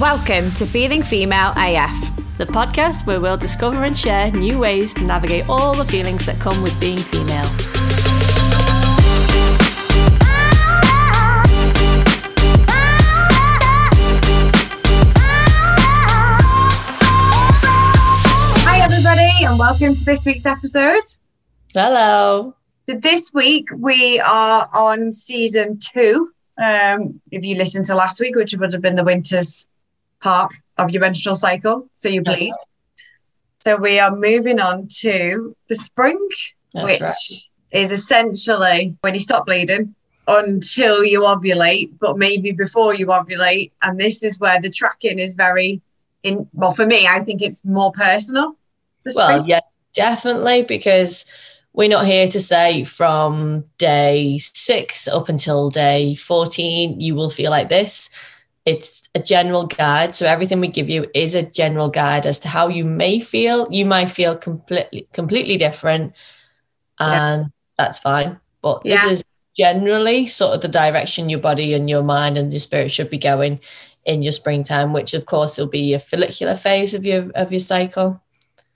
Welcome to Feeling Female AF, the podcast where we'll discover and share new ways to navigate all the feelings that come with being female. Hi, everybody, and welcome to this week's episode. Hello. So this week we are on season two. Um, if you listened to last week, which would have been the winter's part of your menstrual cycle, so you bleed. So we are moving on to the spring, That's which right. is essentially when you stop bleeding until you ovulate, but maybe before you ovulate. And this is where the tracking is very in well for me, I think it's more personal. the Well, yeah, definitely, because we're not here to say from day six up until day 14, you will feel like this. It's a general guide. So everything we give you is a general guide as to how you may feel. You might feel completely completely different. Yeah. And that's fine. But Yeah. this is generally sort of the direction your body and your mind and your spirit should be going in your springtime, which of course will be your follicular phase of your of your cycle.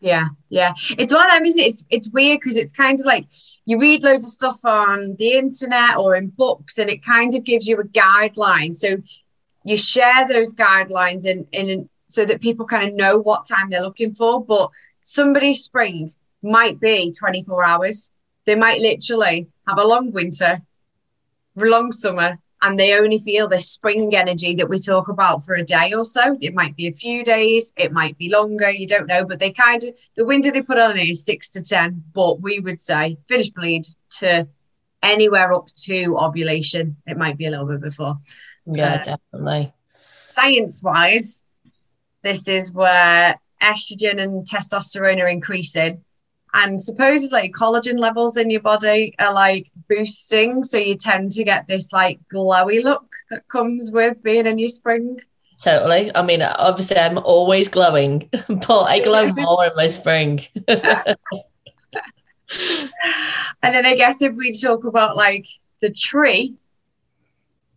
Yeah, yeah. It's one of them, isn't it? It's it's weird because it's kind of like you read loads of stuff on the internet or in books, and it kind of gives you a guideline. So you share those guidelines in in so that people kind of know what time they're looking for. But somebody's spring might be 24 hours. They might literally have a long winter, long summer, and they only feel this spring energy that we talk about for a day or so. It might be a few days, it might be longer, you don't know, but they kind of the window they put on is six to ten. But we would say finish bleed to anywhere up to ovulation. It might be a little bit before. Yeah, Uh, definitely. Science wise, this is where estrogen and testosterone are increasing. And supposedly collagen levels in your body are like boosting. So you tend to get this like glowy look that comes with being in your spring. Totally. I mean, obviously, I'm always glowing, but I glow more in my spring. And then I guess if we talk about like the tree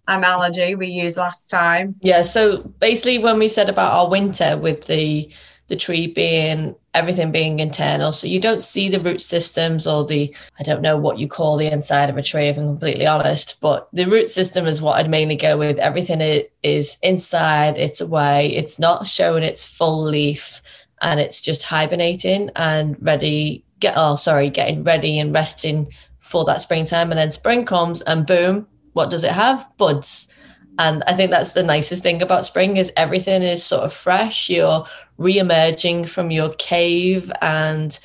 analogy we used last time. yeah. So basically, when we said about our winter with the the tree being everything being internal, so you don't see the root systems or the I don't know what you call the inside of a tree, if I'm completely honest. But the root system is what I'd mainly go with. Everything i- is inside, it's away, it's not showing its full leaf, and it's just hibernating and ready. Get oh sorry, getting ready and resting for that springtime, and then spring comes and boom, what does it have? Buds. And I think that's the nicest thing about spring is everything is sort of fresh. You're re-emerging from your cave and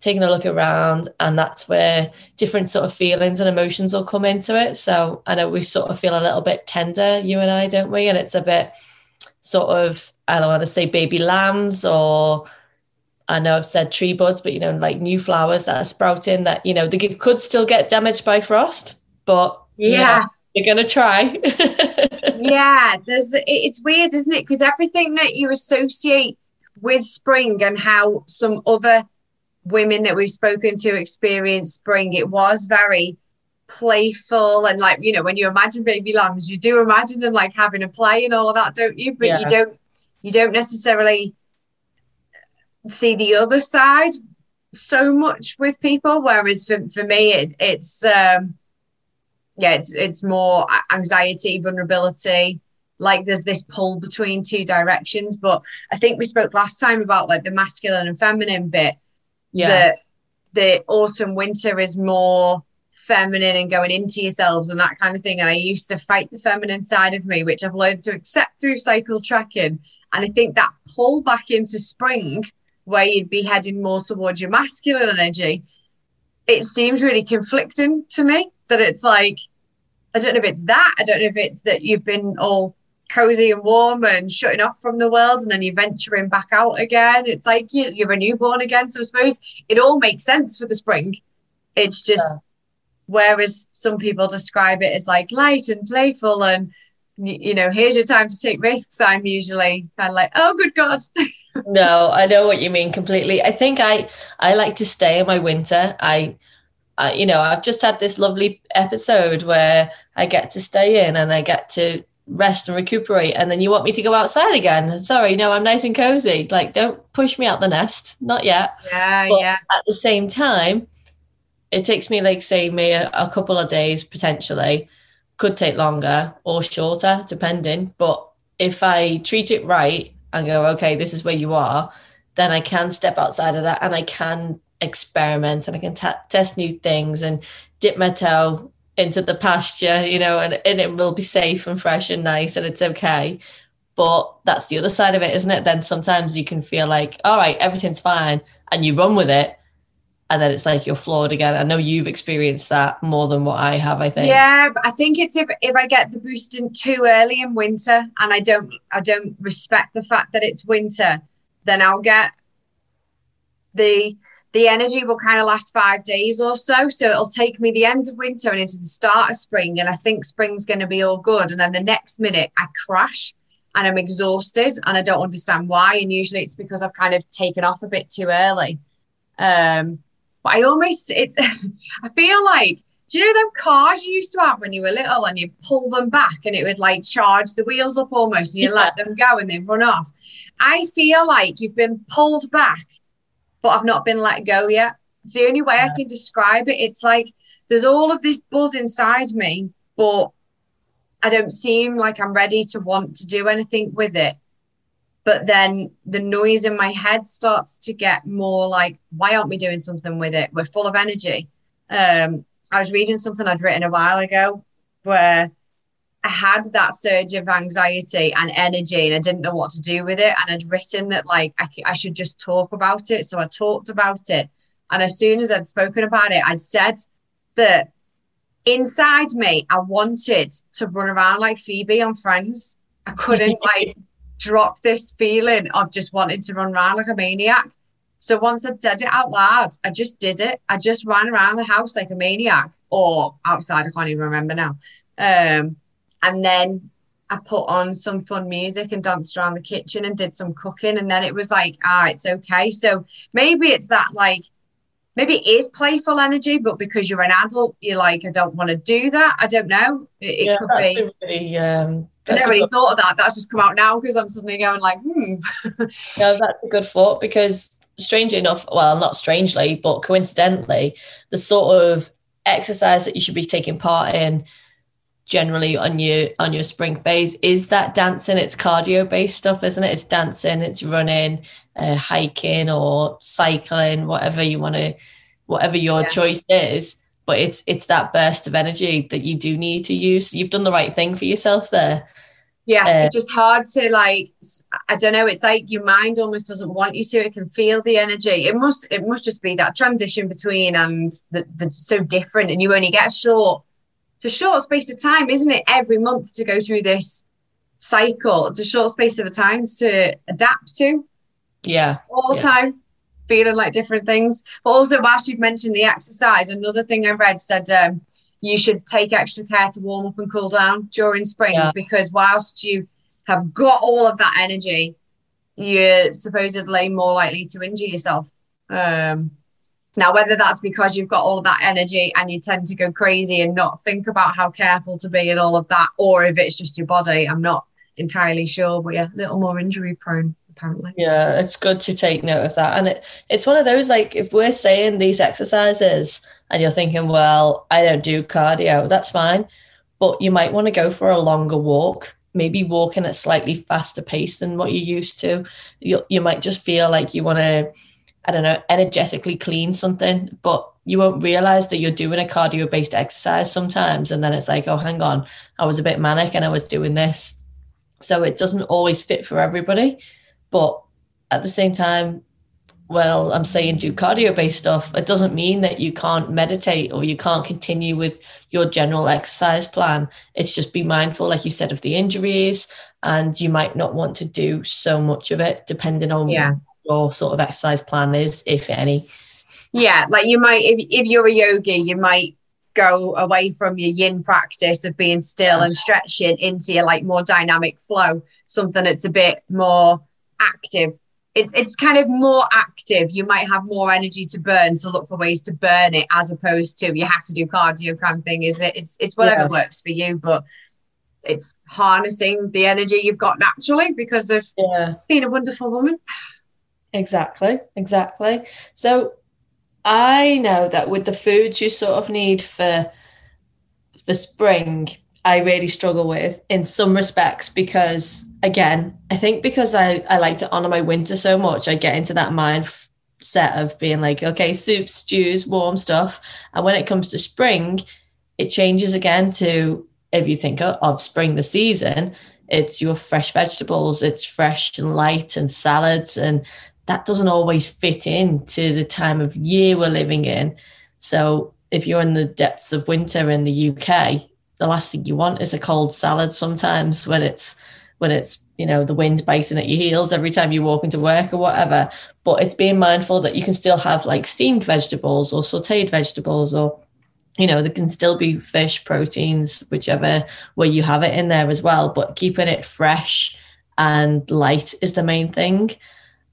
taking a look around and that's where different sort of feelings and emotions will come into it so i know we sort of feel a little bit tender you and i don't we and it's a bit sort of i don't want to say baby lambs or i know i've said tree buds but you know like new flowers that are sprouting that you know they could still get damaged by frost but know, Yeah. you're gonna try yeah, there's it's weird, isn't it? Because everything that you associate with spring and how some other women that we've spoken to experience spring, it was very playful and like you know when you imagine baby lambs you do imagine them like having a play and all of that don't you but you don't you don't necessarily see the other side so much with people whereas for, for me it, it's um yeah it's it's more anxiety vulnerability. Like there's this pull between two directions but i think we spoke last time about like the masculine and feminine bit. Yeah. That the autumn winter is more feminine and going into yourselves and that kind of thing and i used to fight the feminine side of me which i've learned to accept through cycle tracking. And i think that pull back into spring where you'd be heading more towards your masculine energy it seems really conflicting to me that it's like i don't know if it's that i don't know if it's that you've been all cozy and warm and shutting off from the world and then you're venturing back out again. It's like you, you're a newborn again. So i suppose it all makes sense for the spring. It's just whereas some people describe it as like light and playful and you know here's your time to take risks i'm usually kind of like oh good god. No i know what you mean completely. I think i i like to stay in my winter. I I, you know, I've just had this lovely episode where I get to stay in and I get to rest and recuperate and then you want me to go outside again. Sorry no i'm nice and cozy. Like don't push me out the nest. Not yet. Yeah but yeah. at the same time it takes me like say me a, a couple of days potentially. Could take longer or shorter depending. But if i treat it right and go okay this is where you are then i can step outside of that and i can experiment and i can t- test new things and dip my toe into the pasture, you know, and, and it will be safe and fresh and nice and it's okay. But that's the other side of it, isn't it? Then sometimes you can feel like, all right, everything's fine, and you run with it, and then it's like you're floored again. I know you've experienced that more than what I have, I think. Yeah, I think it's if if I get the boost in too early in winter and I don't I don't respect the fact that it's winter, then I'll get the the energy will kind of last five days or so. So it'll take me the end of winter and into the start of spring. And I think spring's going to be all good. And then the next minute I crash and I'm exhausted and I don't understand why. And usually it's because I've kind of taken off a bit too early. Um, but I almost, it's, I feel like, do you know them cars you used to have when you were little and you pull them back and it would like charge the wheels up almost and you yeah. let them go and they run off? I feel like you've been pulled back but I've not been let go yet. It's the only way yeah. I can describe it. It's like there's all of this buzz inside me, but I don't seem like I'm ready to want to do anything with it. But then the noise in my head starts to get more like, why aren't we doing something with it? We're full of energy. Um, I was reading something I'd written a while ago where I had that surge of anxiety and energy, and I didn't know what to do with it. And I'd written that like I, I should just talk about it, so I talked about it. And as soon as I'd spoken about it, I said that inside me, I wanted to run around like Phoebe on Friends. I couldn't like drop this feeling of just wanting to run around like a maniac. So once I said it out loud, I just did it. I just ran around the house like a maniac or outside. I can't even remember now. Um, and then I put on some fun music and danced around the kitchen and did some cooking. And then it was like, ah, it's okay. So maybe it's that like, maybe it is playful energy, but because you're an adult, you're like, I don't want to do that. I don't know. It, it yeah, could be. Really, um, I never really good... thought of that. That's just come out now because I'm suddenly going like, hmm. yeah, that's a good thought because strangely enough, well, not strangely, but coincidentally, the sort of exercise that you should be taking part in generally on your on your spring phase is that dancing. It's cardio based stuff isn't it? It's dancing it's running uh, hiking or cycling whatever you want to whatever your yeah. choice is. But it's it's that burst of energy that you do need to use. You've done the right thing for yourself there. Yeah uh, it's just hard to like i don't know it's like your mind almost doesn't want you to it can feel the energy. It must it must just be that transition between and the, the so different and you only get a short it's a short space of time, isn't it? Every month to go through this cycle. It's a short space of a time to adapt to. Yeah. All the yeah. time, feeling like different things. But also, whilst you've mentioned the exercise, another thing I read said um, you should take extra care to warm up and cool down during spring yeah. because whilst you have got all of that energy, you're supposedly more likely to injure yourself. Um, now, whether that's because you've got all that energy and you tend to go crazy and not think about how careful to be and all of that, or if it's just your body, I'm not entirely sure. But yeah, a little more injury prone apparently. Yeah, it's good to take note of that. And it, it's one of those like if we're saying these exercises and you're thinking, well, I don't do cardio, that's fine. But you might want to go for a longer walk, maybe walking at slightly faster pace than what you're used to. You, you might just feel like you want to I don't know, energetically clean something, but you won't realize that you're doing a cardio based exercise sometimes. And then it's like, oh, hang on, I was a bit manic and I was doing this. So it doesn't always fit for everybody. But at the same time, well, I'm saying do cardio based stuff, it doesn't mean that you can't meditate or you can't continue with your general exercise plan. It's just be mindful, like you said, of the injuries, and you might not want to do so much of it depending on yeah your sort of exercise plan is, if any. Yeah, like you might, if, if you're a yogi, you might go away from your yin practice of being still and stretching into your like more dynamic flow, something that's a bit more active. It's it's kind of more active. You might have more energy to burn, so look for ways to burn it as opposed to you have to do cardio kind of thing. Is it? It's it's whatever yeah. works for you, but it's harnessing the energy you've got naturally because of yeah. being a wonderful woman. Exactly, exactly. So I know that with the foods you sort of need for for spring, I really struggle with in some respects because again, I think because I, I like to honor my winter so much, I get into that mindset of being like, okay, soup, stews, warm stuff. And when it comes to spring, it changes again to if you think of spring the season, it's your fresh vegetables, it's fresh and light and salads and that doesn't always fit into the time of year we're living in. So if you're in the depths of winter in the UK, the last thing you want is a cold salad sometimes when it's when it's you know the wind biting at your heels every time you walk into work or whatever. But it's being mindful that you can still have like steamed vegetables or sauteed vegetables or you know there can still be fish proteins whichever way you have it in there as well. But keeping it fresh and light is the main thing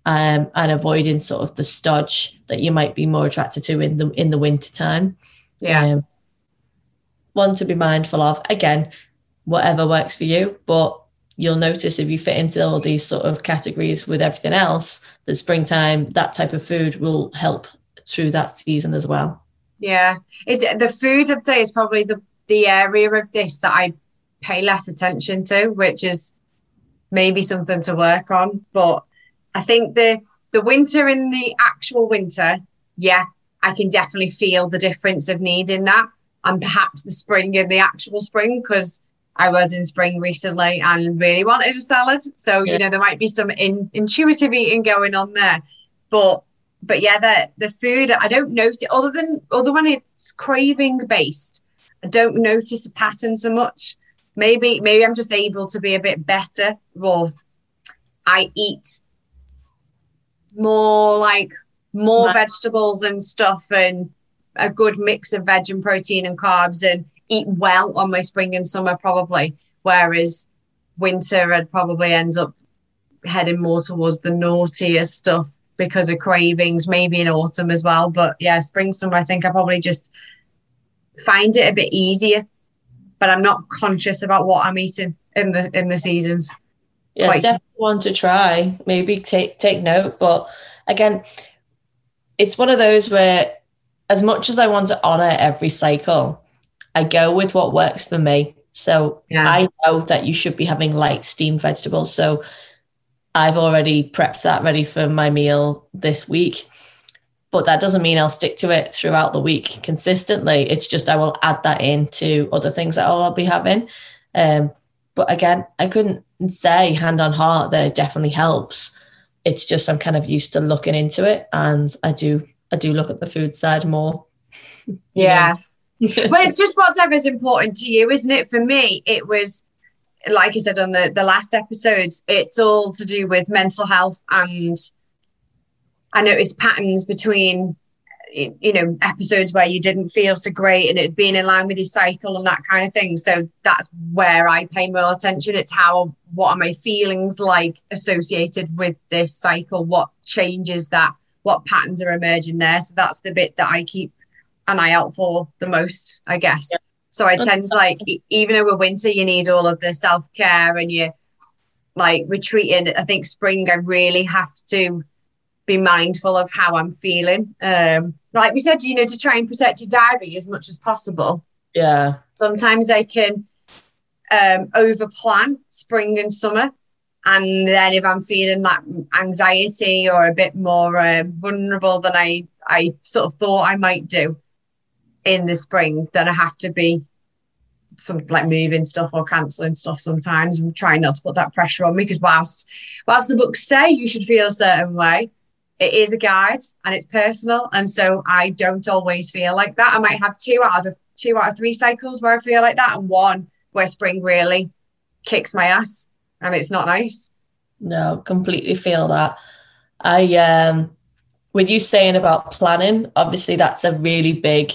um, and avoiding sort of the stodge that you might be more attracted to in the in the winter time. Yeah. Um, one to be mindful of. Again, whatever works for you, but you'll notice if you fit into all these sort of categories with everything else, that springtime, that type of food will help through that season as well. Yeah. It's the food I'd say is probably the the area of this that I pay less attention to, which is maybe something to work on. But I think the the winter in the actual winter, yeah, I can definitely feel the difference of needing that, and perhaps the spring in the actual spring because I was in spring recently and really wanted a salad. So yeah. you know there might be some in, intuitive eating going on there, but but yeah, the the food I don't notice other than other when it's craving based. I don't notice a pattern so much. Maybe maybe I'm just able to be a bit better. Well, I eat more like more vegetables and stuff and a good mix of veg and protein and carbs and eat well on my spring and summer probably. Whereas winter i'd probably end up heading more towards the naughtier stuff because of cravings maybe in autumn as well. But yeah spring summer i think i probably just find it a bit easier. But i'm not conscious about what i'm eating in the in the seasons yeah, it's definitely one to try. Maybe take take note. But again, it's one of those where as much as I want to honor every cycle, I go with what works for me. So yeah. I know that you should be having light steamed vegetables. So I've already prepped that ready for my meal this week. But that doesn't mean I'll stick to it throughout the week consistently. It's just I will add that into other things that I'll be having. Um, but again, I couldn't say hand on heart that it definitely helps. It's just I'm kind of used to looking into it and I do I do look at the food side more. Yeah. well, it's just whatever's important to you, isn't it? For me, it was like I said on the, the last episode, it's all to do with mental health and I noticed patterns between you know episodes where you didn't feel so great and it being in line with your cycle and that kind of thing. So that's where i pay more attention. It's how what are my feelings like associated with this cycle? What changes that what patterns are emerging there? So that's the bit that i keep an eye out for the most i guess. Yeah. so i tend to like even over winter you need all of the self-care and you like retreating. I think spring i really have to be mindful of how I'm feeling. Um, like we said, you know, to try and protect your diary as much as possible. Yeah. Sometimes I can um, over plan spring and summer. And then if I'm feeling that anxiety or a bit more um, vulnerable than I, I sort of thought I might do in the spring, then I have to be some like moving stuff or cancelling stuff sometimes and trying not to put that pressure on me because whilst whilst the books say you should feel a certain way, it is a guide and it's personal. And so I don't always feel like that. I might have two out of the two out of three cycles where I feel like that, and one where spring really kicks my ass and it's not nice. No, completely feel that. I um with you saying about planning, obviously that's a really big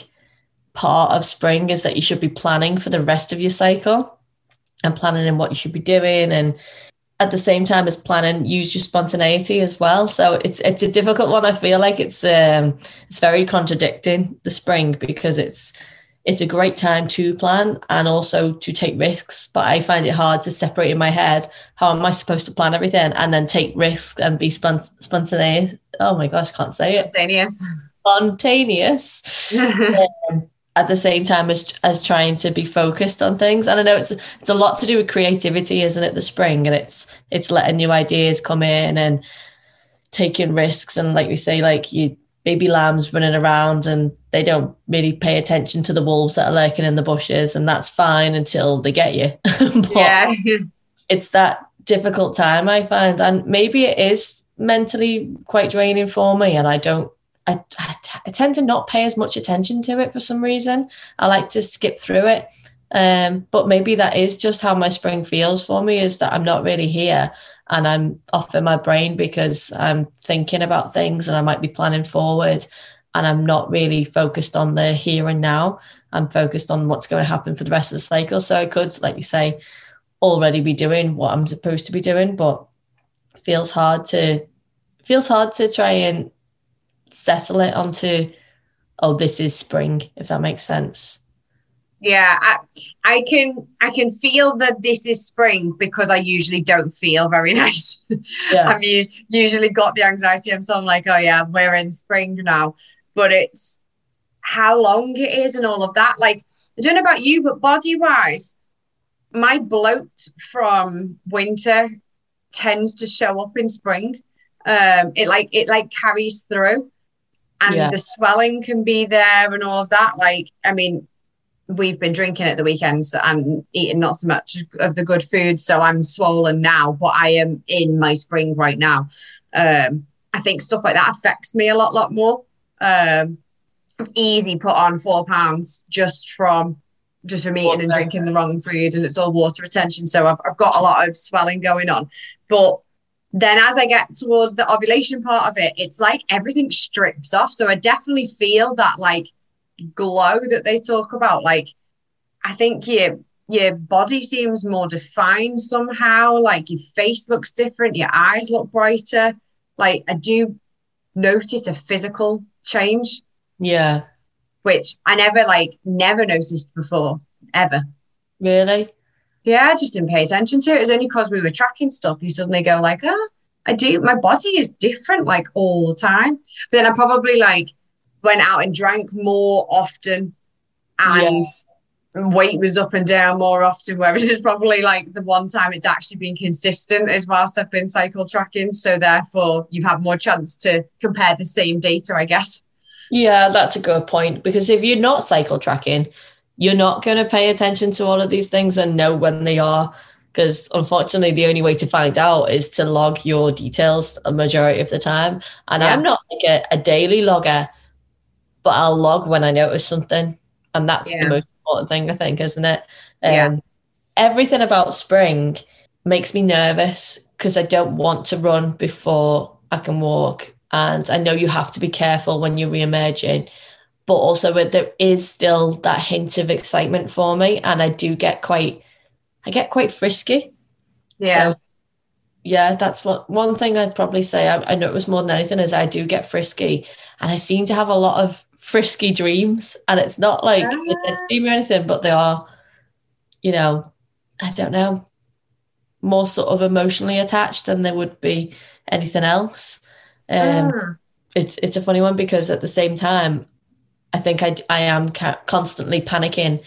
part of spring is that you should be planning for the rest of your cycle and planning in what you should be doing and at the same time as planning use your spontaneity as well so it's it's a difficult one i feel like it's um it's very contradicting the spring because it's it's a great time to plan and also to take risks. But I find it hard to separate in my head how am I supposed to plan everything and then take risks and be spont- spontaneous. Oh my gosh, can't say it. Spontaneous. Spontaneous. um, at the same time as as trying to be focused on things. And I know it's it's a lot to do with creativity, isn't it? The spring? And it's it's letting new ideas come in and taking risks. And like we say, like you baby lambs running around and they don't really pay attention to the wolves that are lurking in the bushes. And that's fine until they get you. Yeah. it's that difficult time i find. And maybe it is mentally quite draining for me. And i don't I, I, t- I tend to not pay as much attention to it for some reason i like to skip through it um, but maybe that is just how my spring feels for me is that i'm not really here and I'm off in my brain because I'm thinking about things and I might be planning forward and I'm not really focused on the here and now. I'm focused on what's going to happen for the rest of the cycle. So I could, like you say, already be doing what I'm supposed to be doing, but feels hard to feels hard to try and settle it onto oh this is spring if that makes sense. Yeah I, I can i can feel that this is spring because i usually don't feel very nice. Yeah. i've usually got the anxiety i'm so i'm like oh yeah we're in spring now. But it's how long it is and all of that. Like i don't know about you but body wise my bloat from winter tends to show up in spring. Um it like it like carries through and yeah. the swelling can be there and all of that like i mean we've been drinking at the weekends and eating not so much of the good food. So I'm swollen now, but I am in my spring right now. Um, I think stuff like that affects me a lot, lot more. Um, easy put on four pounds just from just from eating and drinking the wrong food, and it's all water retention. So I've, I've got a lot of swelling going on, but then as I get towards the ovulation part of it, it's like everything strips off. So I definitely feel that like glow that they talk about. Like, I think your your body seems more defined somehow. Like your face looks different, your eyes look brighter. Like I do notice a physical change. Yeah. Which I never like never noticed before, ever. Really? Yeah, I just didn't pay attention to it. It was only because we were tracking stuff. You suddenly go like, oh, I do. My body is different like all the time. But then I probably like went out and drank more often and yeah. weight was up and down more often whereas it's probably like the one time it's actually been consistent is whilst I've been cycle tracking so therefore you've had more chance to compare the same data I guess yeah that's a good point because if you're not cycle tracking you're not going to pay attention to all of these things and know when they are because unfortunately the only way to find out is to log your details a majority of the time and yeah. i'm not like a, a daily logger but I'll log when I notice something. And that's yeah. the most important thing, I think, isn't it? Um, yeah. Everything about spring makes me nervous because I don't want to run before I can walk. And I know you have to be careful when you're re-emerging, but also there is still that hint of excitement for me. And I do get quite, I get quite frisky. Yeah. So, yeah, that's what one thing I'd probably say. I, I know it was more than anything is I do get frisky and I seem to have a lot of frisky dreams and it's not like ah. it's dream or anything but they are you know i don't know more sort of emotionally attached than there would be anything else um ah. it's it's a funny one because at the same time i think i i am ca- constantly panicking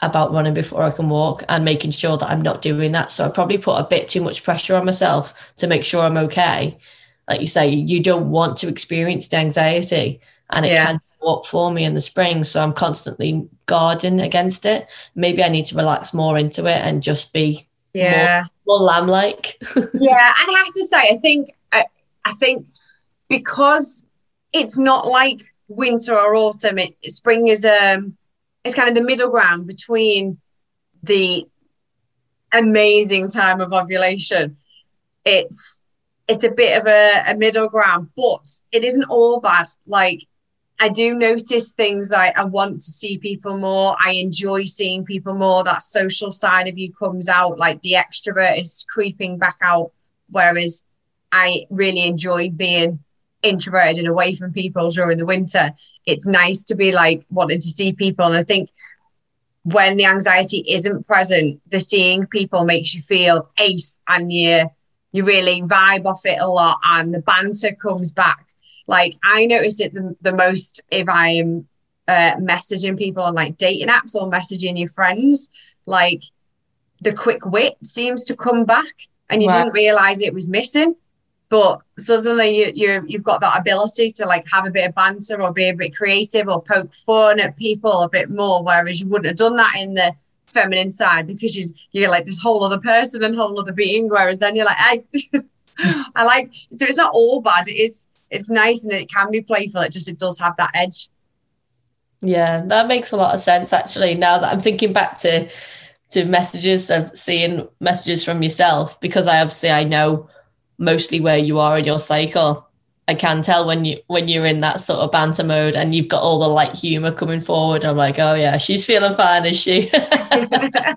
about running before i can walk and making sure that i'm not doing that so i probably put a bit too much pressure on myself to make sure i'm okay like you say you don't want to experience the anxiety and it yeah. can show up for me in the spring. So I'm constantly guarding against it. Maybe I need to relax more into it and just be yeah more, more lamb like. yeah, I have to say, I think I, I think because it's not like winter or autumn. It, spring is um it's kind of the middle ground between the amazing time of ovulation. It's it's a bit of a, a middle ground, but it isn't all bad. Like I do notice things like I want to see people more. I enjoy seeing people more. That social side of you comes out, like the extrovert is creeping back out. Whereas I really enjoy being introverted and away from people during the winter, it's nice to be like wanting to see people. And I think when the anxiety isn't present, the seeing people makes you feel ace and you you really vibe off it a lot and the banter comes back. Like I notice it the, the most if I'm uh, messaging people on like dating apps or messaging your friends, like the quick wit seems to come back and you didn't realize it was missing but suddenly you, you you've got that ability to like have a bit of banter or be a bit creative or poke fun at people a bit more whereas you wouldn't have done that in the feminine side because you you're like this whole other person and whole other being whereas then you're like hey I like so it's not all bad it is it's nice and it can be playful it just it does have that edge. Yeah that makes a lot of sense actually now that I'm thinking back to to messages of seeing messages from yourself because I obviously I know mostly where you are in your cycle. I can tell when you when you're in that sort of banter mode and you've got all the light humor coming forward. I'm like, oh yeah, she's feeling fine, is she? well,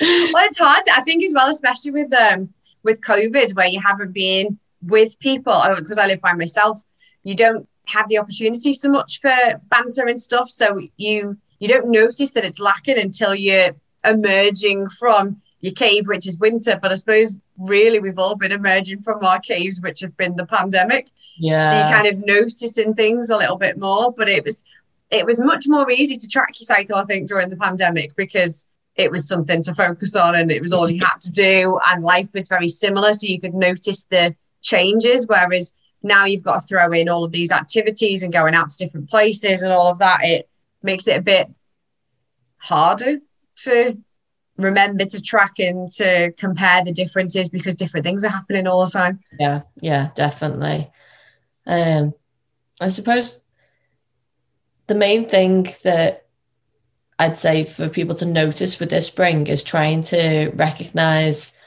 it's hard. I think as well, especially with um with COVID, where you haven't been with people because I live by myself. You don't have the opportunity so much for banter and stuff, so you you don't notice that it's lacking until you're emerging from your cave, which is winter. But I suppose really we've all been emerging from our caves, which have been the pandemic. Yeah. So you kind of noticing things a little bit more. But it was it was much more easy to track your cycle, I think, during the pandemic because it was something to focus on and it was all you had to do. And life was very similar. So you could notice the changes. Whereas now you've got to throw in all of these activities and going out to different places and all of that. It makes it a bit harder to remember to track and to compare the differences because different things are happening all the time. Yeah, yeah, definitely. Um, I suppose the main thing that I'd say for people to notice with this spring is trying to recognize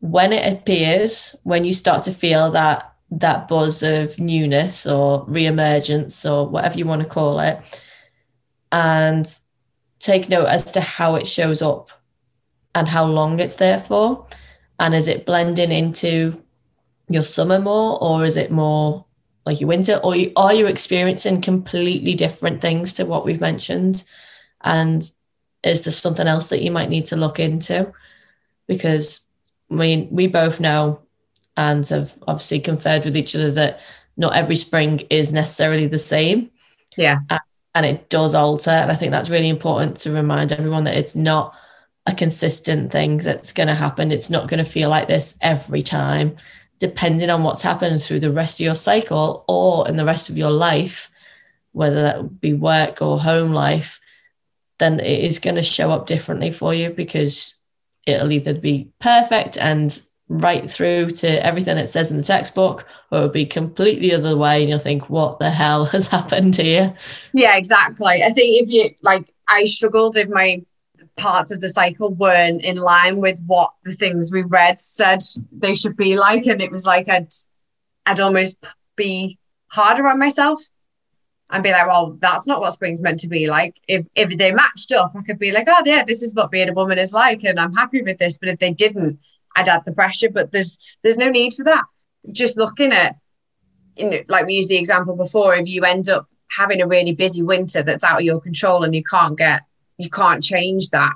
when it appears, when you start to feel that that buzz of newness or reemergence or whatever you want to call it, and take note as to how it shows up and how long it's there for? And is it blending into your summer more, or is it more like your winter, or are you experiencing completely different things to what we've mentioned? And is there something else that you might need to look into? Because I mean, we both know and have obviously conferred with each other that not every spring is necessarily the same. Yeah. And it does alter. And I think that's really important to remind everyone that it's not a consistent thing that's going to happen. It's not going to feel like this every time, depending on what's happened through the rest of your cycle or in the rest of your life, whether that be work or home life, then it is going to show up differently for you because it'll either be perfect and right through to everything it says in the textbook, or it'll be completely the other way and you'll think, what the hell has happened here? Yeah, exactly. I think if you like, I struggled if my parts of the cycle weren't in line with what the things we read said they should be like and it was like i'd i'd almost be harder on myself and be like well that's not what spring's meant to be like. If if they matched up i could be like oh yeah this is what being a woman is like and i'm happy with this. But if they didn't i'd add the pressure. But there's there's no need for that. Just looking at you know like we used the example before if you end up having a really busy winter that's out of your control and you can't get you can't change that.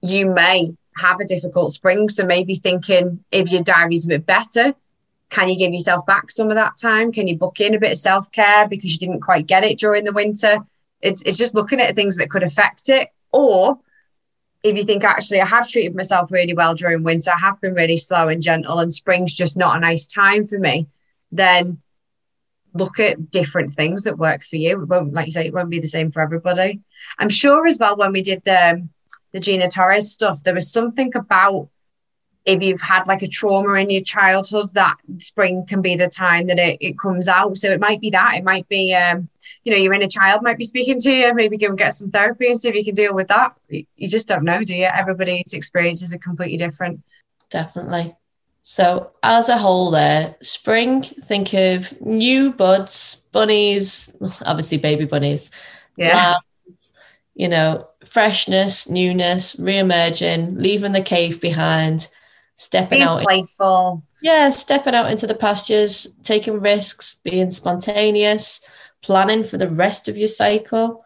You may have a difficult spring. So maybe thinking if your diary's a bit better, can you give yourself back some of that time? Can you book in a bit of self care because you didn't quite get it during the winter? It's, it's just looking at things that could affect it. Or if you think actually I have treated myself really well during winter, I have been really slow and gentle, and spring's just not a nice time for me, then look at different things that work for you. It won't, like you say, it won't be the same for everybody. I'm sure as well when we did the the Gina Torres stuff, there was something about if you've had like a trauma in your childhood, that spring can be the time that it, it comes out. So it might be that. It might be um, you know, your inner child might be speaking to you, maybe go and get some therapy and see if you can deal with that. You just don't know, do you? Everybody's experiences are completely different. Definitely. So, as a whole, there, spring, think of new buds, bunnies, obviously baby bunnies, yeah, lambs, you know, freshness, newness, re emerging, leaving the cave behind, stepping Being out. playful. Yeah, stepping out into the pastures, taking risks, being spontaneous, planning for the rest of your cycle,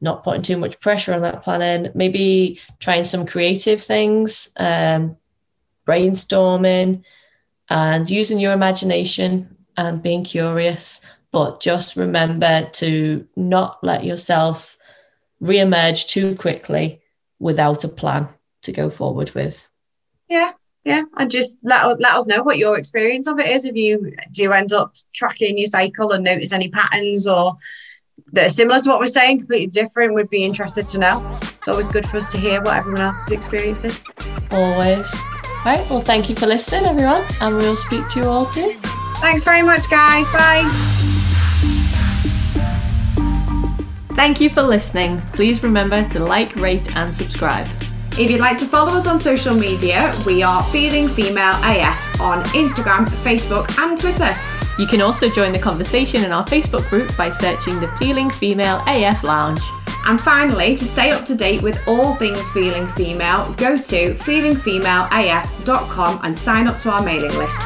not putting too much pressure on that planning, maybe trying some creative things, um, brainstorming, and using your imagination and being curious. But just remember to not let yourself re-emerge too quickly without a plan to go forward with. Yeah, yeah, and just let us let us know what your experience of it is. If you do end up tracking your cycle and notice any patterns or that are similar to what we're saying, completely different, we'd be interested to know. It's always good for us to hear what everyone else is experiencing. Always. Right. Well, thank you for listening, everyone, and we'll speak to you all soon. Thanks very much, guys. Bye. Thank you for listening. Please remember to like, rate, and subscribe. If you'd like to follow us on social media, we are Feeling Female AF on Instagram, Facebook, and Twitter. You can also join the conversation in our Facebook group by searching the Feeling Female AF Lounge. And finally, to stay up to date with all things Feeling Female, go to feelingfemaleaf.com and sign up to our mailing list.